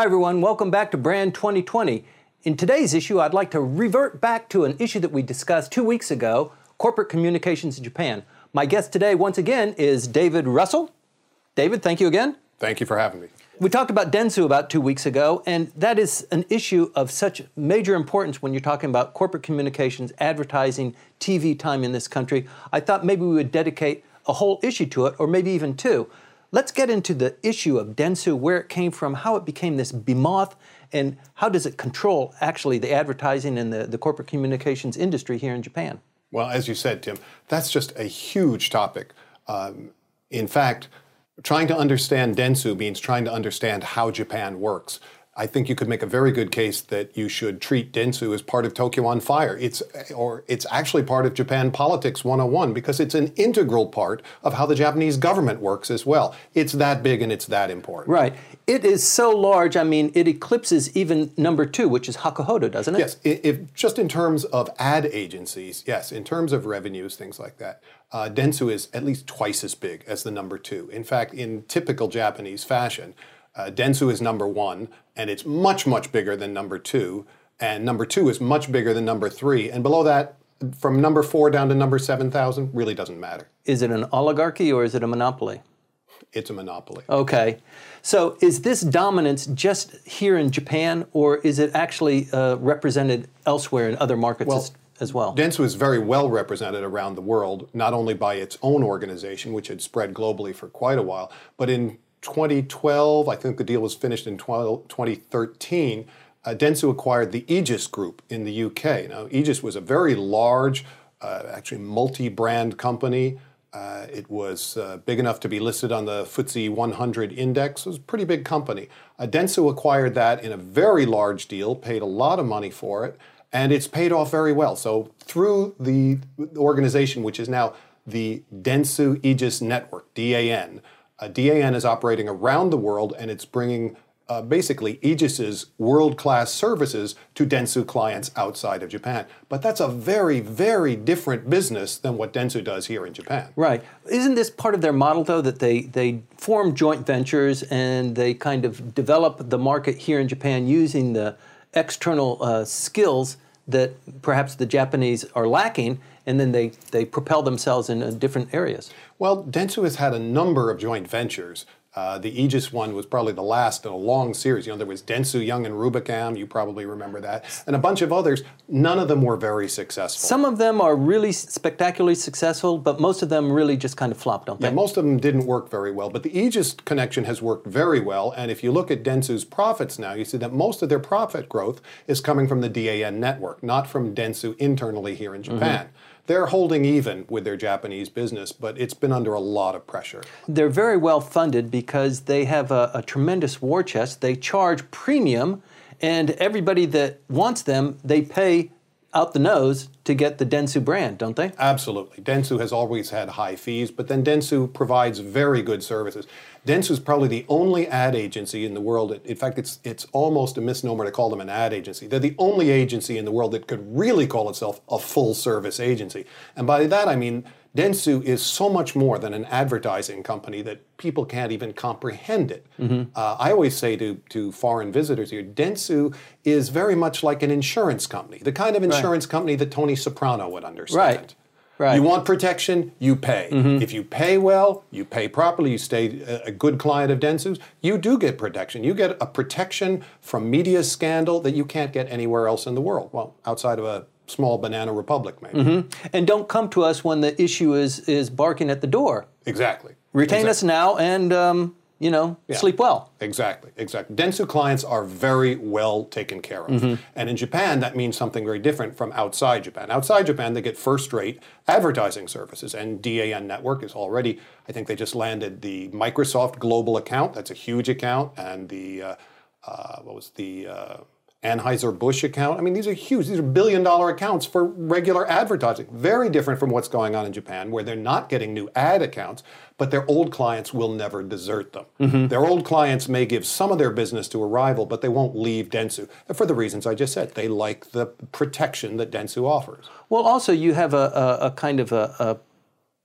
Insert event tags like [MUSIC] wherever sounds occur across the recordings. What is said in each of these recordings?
Hi, everyone. Welcome back to Brand 2020. In today's issue, I'd like to revert back to an issue that we discussed two weeks ago corporate communications in Japan. My guest today, once again, is David Russell. David, thank you again. Thank you for having me. We talked about Dentsu about two weeks ago, and that is an issue of such major importance when you're talking about corporate communications, advertising, TV time in this country. I thought maybe we would dedicate a whole issue to it, or maybe even two. Let's get into the issue of Dentsu, where it came from, how it became this behemoth, and how does it control actually the advertising and the, the corporate communications industry here in Japan? Well, as you said, Tim, that's just a huge topic. Um, in fact, Trying to understand Dentsu means trying to understand how Japan works. I think you could make a very good case that you should treat Dentsu as part of Tokyo on Fire. It's or it's actually part of Japan Politics 101 because it's an integral part of how the Japanese government works as well. It's that big and it's that important. Right. It is so large. I mean, it eclipses even number two, which is Hakuhodo, doesn't it? Yes. If just in terms of ad agencies, yes. In terms of revenues, things like that, uh, Dentsu is at least twice as big as the number two. In fact, in typical Japanese fashion. Uh, Dentsu is number one, and it's much, much bigger than number two. And number two is much bigger than number three. And below that, from number four down to number 7,000 really doesn't matter. Is it an oligarchy or is it a monopoly? It's a monopoly. Okay. So is this dominance just here in Japan or is it actually uh, represented elsewhere in other markets well, as, as, well? Dentsu is very well represented around the world, not only by its own organization, which had spread globally for quite a while, but in 2012, I think the deal was finished in 2013, uh, Dentsu acquired the Aegis Group in the UK. Now, Aegis was a very large, uh, actually multi-brand company. Uh, it was uh, big enough to be listed on the FTSE 100 index. It was a pretty big company. Uh, Dentsu acquired that in a very large deal, paid a lot of money for it, and it's paid off very well. So through the organization, which is now the Dentsu Aegis Network, DAN, uh, DAN is operating around the world and it's bringing uh, basically Aegis's world-class services to Dentsu clients outside of Japan. But that's a very, very different business than what Dentsu does here in Japan. Right. Isn't this part of their model, though, that they, they form joint ventures and they kind of develop the market here in Japan using the external uh, skills that perhaps the Japanese are lacking, and then they, they propel themselves in uh, different areas? Well, Dentsu has had a number of joint ventures. Uh, the Aegis one was probably the last in a long series. You know, there was Dentsu, Young, and Rubicam. You probably remember that, and a bunch of others. None of them were very successful. Some of them are really spectacularly successful, but most of them really just kind of flopped, don't they? Yeah, most of them didn't work very well. But the Aegis connection has worked very well. And if you look at Dentsu's profits now, you see that most of their profit growth is coming from the DAN network, not from Dentsu internally here in Japan. Mm-hmm. They're holding even with their Japanese business, but it's been under a lot of pressure. They're very well funded because they have a, a tremendous war chest. They charge premium, and everybody that wants them, they pay out the nose to get the Dentsu brand, don't they? Absolutely. Dentsu has always had high fees, but then Dentsu provides very good services. Dentsu is probably the only ad agency in the world. In fact, it's it's almost a misnomer to call them an ad agency. They're the only agency in the world that could really call itself a full service agency. And by that I mean Dentsu is so much more than an advertising company that people can't even comprehend it. Mm-hmm. Uh, I always say to, to foreign visitors here, Dentsu is very much like an insurance company, the kind of insurance right. company that Tony Soprano would understand. Right. Right. You want protection, you pay. Mm-hmm. If you pay well, you pay properly, you stay a good client of Dentsu's, you do get protection. You get a protection from media scandal that you can't get anywhere else in the world. Well, outside of a small banana republic, maybe. Mm-hmm. And don't come to us when the issue is is barking at the door. Exactly. Retain exactly. us now and um, you know, yeah. sleep well. Exactly, exactly. Dentsu clients are very well taken care of. Mm-hmm. And in Japan, that means something very different from outside Japan. Outside Japan, they get first rate advertising services. And DAN Network is already, I think they just landed the Microsoft Global account. That's a huge account. And the, uh, uh, what was the, uh, Anheuser-Busch account. I mean, these are huge. These are billion dollar accounts for regular advertising. Very different from what's going on in Japan, where they're not getting new ad accounts, but their old clients will never desert them. Mm-hmm. Their old clients may give some of their business to a rival, but they won't leave Dentsu for the reasons I just said. They like the protection that Dentsu offers. Well, also, you have a, a, a kind of a, a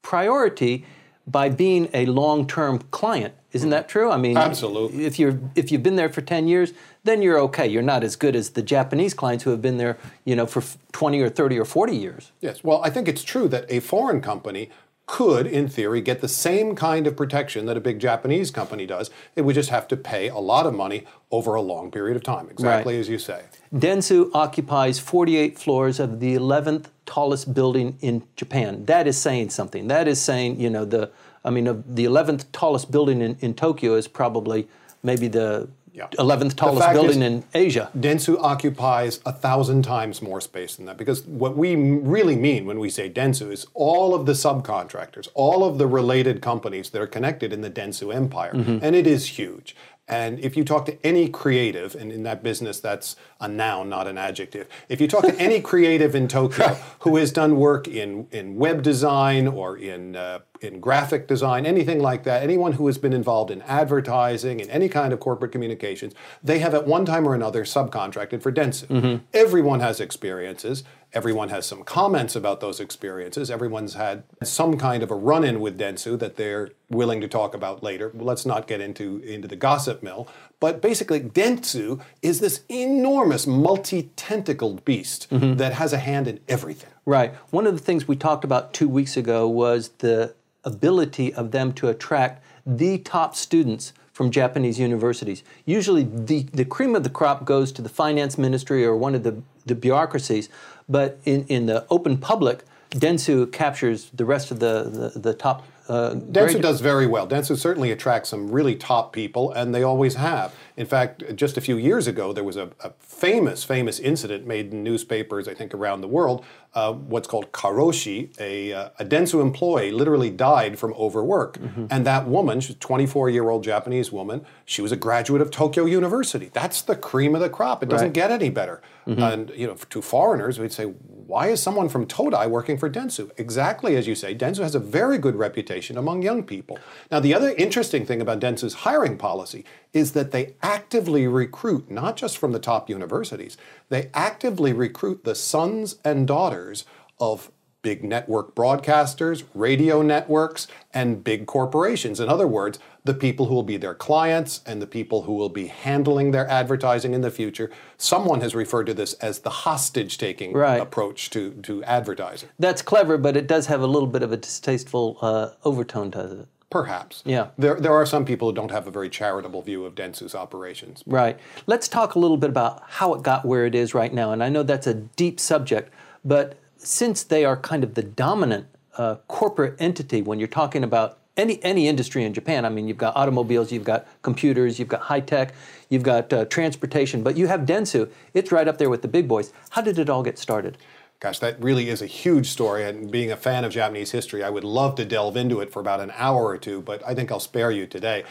priority by being a long term client Isn't that true? I mean, Absolutely. If you're if you've been there for 10 years, then you're okay. You're not as good as the Japanese clients who have been there, you know, for 20 or 30 or 40 years. Yes. Well, I think it's true that a foreign company could, in theory, get the same kind of protection that a big Japanese company does. It would just have to pay a lot of money over a long period of time, exactly Right. as you say. Dentsu occupies 48 floors of the 11th tallest building in Japan. That is saying something. That is saying, you know, the I mean, of the 11th tallest building in, in Tokyo is probably maybe the Yeah. 11th tallest building is- in Asia. Dentsu occupies a thousand times more space than that because what we really mean when we say Dentsu is all of the subcontractors, all of the related companies that are connected in the Dentsu empire. And it is huge. And if you talk to any creative, and in that business that's a noun, not an adjective, if you talk to [LAUGHS] any creative in Tokyo who has done work in, in web design or in, uh, in graphic design, anything like that, anyone who has been involved in advertising, in any kind of corporate communications, they have at one time or another subcontracted for Dentsu. Mm-hmm. Everyone has experiences. Everyone has some comments about those experiences. Everyone's had some kind of a run-in with Dentsu that they're willing to talk about later. Let's not get into, into the gossip mill. But basically, Dentsu is this enormous multi-tentacled beast mm-hmm. that has a hand in everything. Right. One of the things we talked about two weeks ago was the ability of them to attract the top students from Japanese universities. Usually, the, the cream of the crop goes to the finance ministry or one of the, the bureaucracies, but in, in the open public, Dentsu captures the rest of the, the, the top. Uh, Dentsu does very well. Dentsu certainly attracts some really top people, and they always have. In fact, just a few years ago, there was a, a famous, famous incident made in newspapers, I think, around the world. Uh, what's called karoshi, a, uh, a Dentsu employee, literally died from overwork. And that woman, she's a 24 year old Japanese woman, she was a graduate of Tokyo University. That's the cream of the crop. It doesn't Right. get any better. And you know, to foreigners, we'd say, why is someone from Todai working for Dentsu? Exactly as you say, Dentsu has a very good reputation among young people. Now, the other interesting thing about Dentsu's hiring policy is that they actively recruit not just from the top universities, they actively recruit the sons and daughters of big network broadcasters, radio networks, and big corporations. In other words, the people who will be their clients and the people who will be handling their advertising in the future. Someone has referred to this as the hostage taking Right. approach to, to advertising. That's clever, but it does have a little bit of a distasteful uh, overtone to it. Perhaps. Yeah. There, there are some people who don't have a very charitable view of Dentsu's operations. Right. Let's talk a little bit about how it got where it is right now. And I know that's a deep subject, but since they are kind of the dominant uh, corporate entity when you're talking about any any industry in Japan, I mean, you've got automobiles, you've got computers, you've got high tech, you've got uh, transportation, but you have Dentsu. It's right up there with the big boys. How did it all get started? Gosh, that really is a huge story. And being a fan of Japanese history, I would love to delve into it for about an hour or two, but I think I'll spare you today.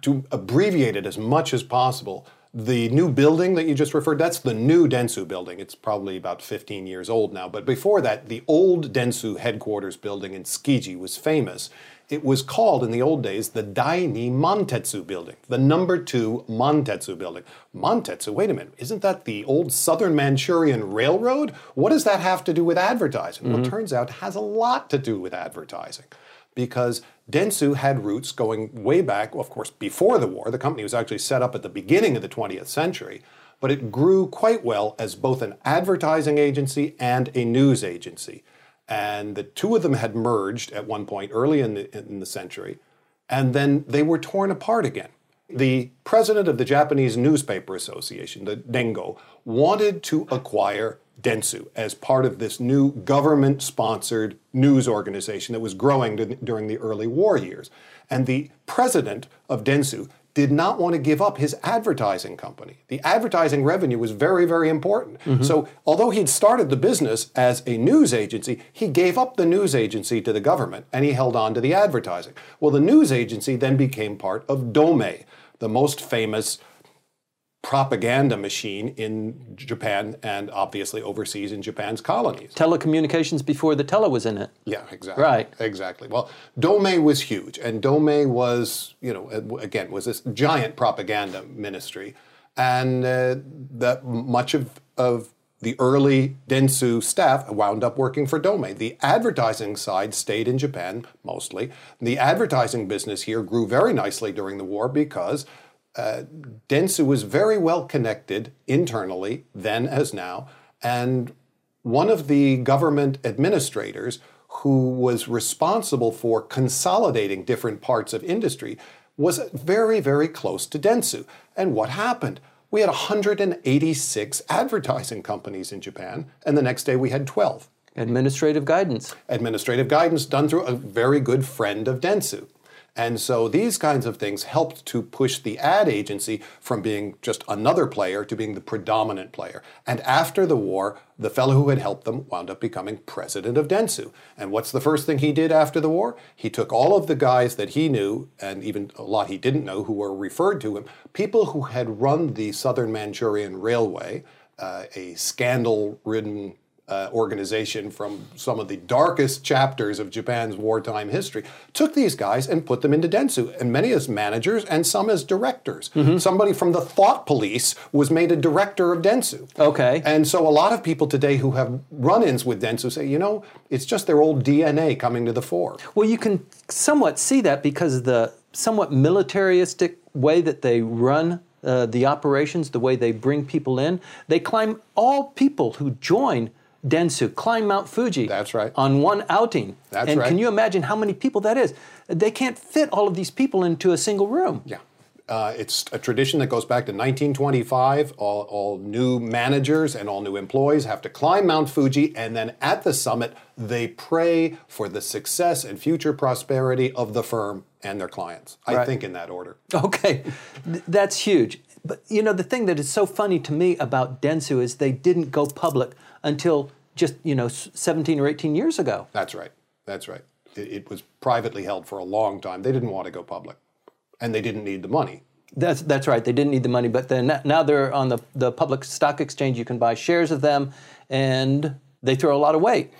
To abbreviate it as much as possible, the new building that you just referred, that's the new Dentsu building. It's probably about 15 years old now. But before that, the old Dentsu headquarters building in Tsukiji was famous. It was called in the old days the Daini Mantetsu building, the number two Mantetsu building. Mantetsu, wait a minute, isn't that the old Southern Manchurian Railroad? What does that have to do with advertising? Well, it turns out it has a lot to do with advertising because Dentsu had roots going way back, of course, before the war. The company was actually set up at the beginning of the 20th century, but it grew quite well as both an advertising agency and a news agency. And the two of them had merged at one point early in the, in the century, and then they were torn apart again. The president of the Japanese Newspaper Association, the Rengo, wanted to acquire Dentsu as part of this new government sponsored news organization that was growing during the early war years. And the president of Dentsu did not want to give up his advertising company. The advertising revenue was very, very important. Mm-hmm. So, although he'd started the business as a news agency, he gave up the news agency to the government and he held on to the advertising. Well, the news agency then became part of Domei, the most famous propaganda machine in Japan and obviously overseas in Japan's colonies. Telecommunications before the tele was in it. Yeah, exactly. Right. Exactly. Well, Domei was huge, and Domei was, you know, again, was this giant propaganda ministry, and uh, that much of of the early Dentsu staff wound up working for Domei. The advertising side stayed in Japan mostly. The advertising business here grew very nicely during the war because uh, Dentsu was very well connected internally, then as now, and one of the government administrators who was responsible for consolidating different parts of industry was very, very close to Dentsu. And what happened? We had 186 advertising companies in Japan, and the next day we had 12. Administrative guidance. Administrative guidance done through a very good friend of Dentsu. And so these kinds of things helped to push the ad agency from being just another player to being the predominant player. And after the war, the fellow who had helped them wound up becoming president of Dentsu. And what's the first thing he did after the war? He took all of the guys that he knew, and even a lot he didn't know who were referred to him, people who had run the Southern Manchurian Railway, uh, a scandal ridden uh, organization from some of the darkest chapters of Japan's wartime history, took these guys and put them into Dentsu, and many as managers and some as directors. Mm-hmm. Somebody from the thought police was made a director of Dentsu. Okay. And so a lot of people today who have run ins with Dentsu say, you know, it's just their old DNA coming to the fore. Well, you can somewhat see that because the somewhat militaristic way that they run uh, the operations, the way they bring people in, they climb all people who join Dentsu, climb Mount Fuji. That's right. On one outing. That's and right. can you imagine how many people that is? They can't fit all of these people into a single room. Yeah. Uh, it's a tradition that goes back to 1925. All, all new managers and all new employees have to climb Mount Fuji, and then at the summit, they pray for the success and future prosperity of the firm and their clients. I Right. think in that order. Okay, that's huge. But you know, the thing that is so funny to me about Dentsu is they didn't go public until just, you know, 17 or 18 years ago. That's right. That's right. It, it was privately held for a long time. They didn't want to go public, and they didn't need the money. That's, that's right. They didn't need the money, but then now they're on the, the public stock exchange. You can buy shares of them, and they throw a lot of weight.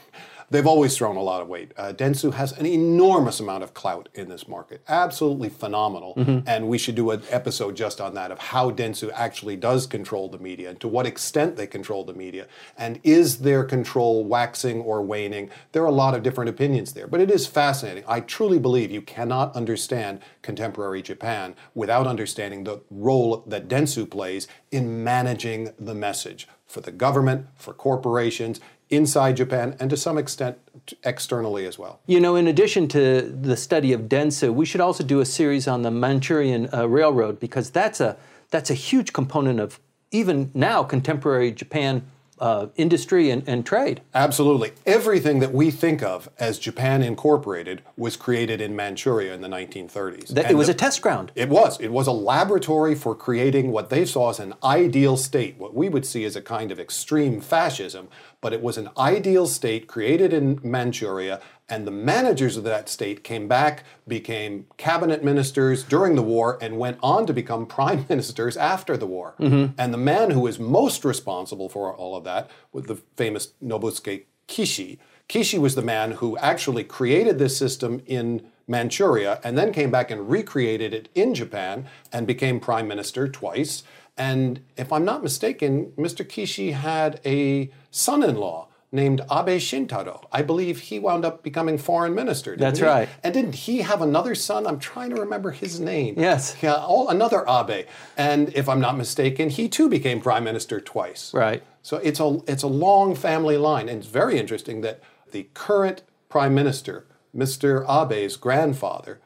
They've always thrown a lot of weight. Uh, Dentsu has an enormous amount of clout in this market, absolutely phenomenal. And we should do an episode just on that of how Dentsu actually does control the media and to what extent they control the media. And is their control waxing or waning? There are a lot of different opinions there, but it is fascinating. I truly believe you cannot understand contemporary Japan without understanding the role that Dentsu plays in managing the message for the government, for corporations, inside Japan, and to some extent externally as well. You know, in addition to the study of Dentsu, we should also do a series on the Manchurian uh, Railroad because that's a that's a huge component of even now contemporary Japan uh, industry and, and trade. Absolutely. Everything that we think of as Japan Incorporated was created in Manchuria in the 1930s. That, it was the- a test ground. It was. It was a laboratory for creating what they saw as an ideal state, what we would see as a kind of extreme fascism, but it was an ideal state created in Manchuria, and the managers of that state came back, became cabinet ministers during the war, and went on to become [LAUGHS] prime ministers after the war. Mm-hmm. And the man who is most responsible for all of that was the famous Nobusuke Kishi. Kishi was the man who actually created this system in Manchuria and then came back and recreated it in Japan and became prime minister twice. And if I'm not mistaken, Mr. Kishi had a son in law named Abe Shintaro. I believe he wound up becoming foreign minister. didn't That's he? right. And didn't he have another son? I'm trying to remember his name. Yes. Yeah, all, another Abe. And if I'm not mistaken, he too became prime minister twice. Right. So it's a it's a long family line, and it's very interesting that the current prime minister, Mr. Abe's grandfather,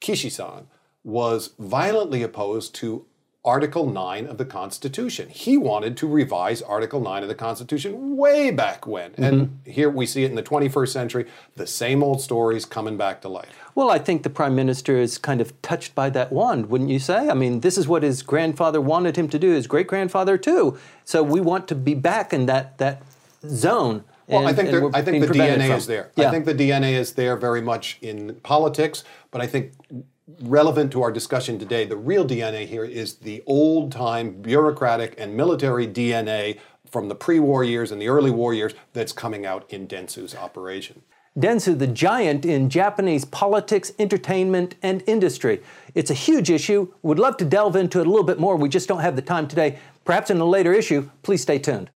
Kishi-san, was violently opposed to Article 9 of the Constitution. He wanted to revise Article 9 of the Constitution way back when. And mm-hmm. here we see it in the 21st century, the same old stories coming back to life. Well, I think the prime minister is kind of touched by that wand, wouldn't you say? I mean, this is what his grandfather wanted him to do, his great grandfather too. So we want to be back in that that zone. Well, I think there, I think the DNA from. is there. Yeah. I think the DNA is there very much in politics, but I think relevant to our discussion today, the real DNA here is the old time bureaucratic and military DNA from the pre-war years and the early war years that's coming out in Dentsu's operation. Dentsu, the giant in Japanese politics, entertainment, and industry. It's a huge issue. We'd love to delve into it a little bit more. We just don't have the time today. Perhaps in a later issue. Please stay tuned.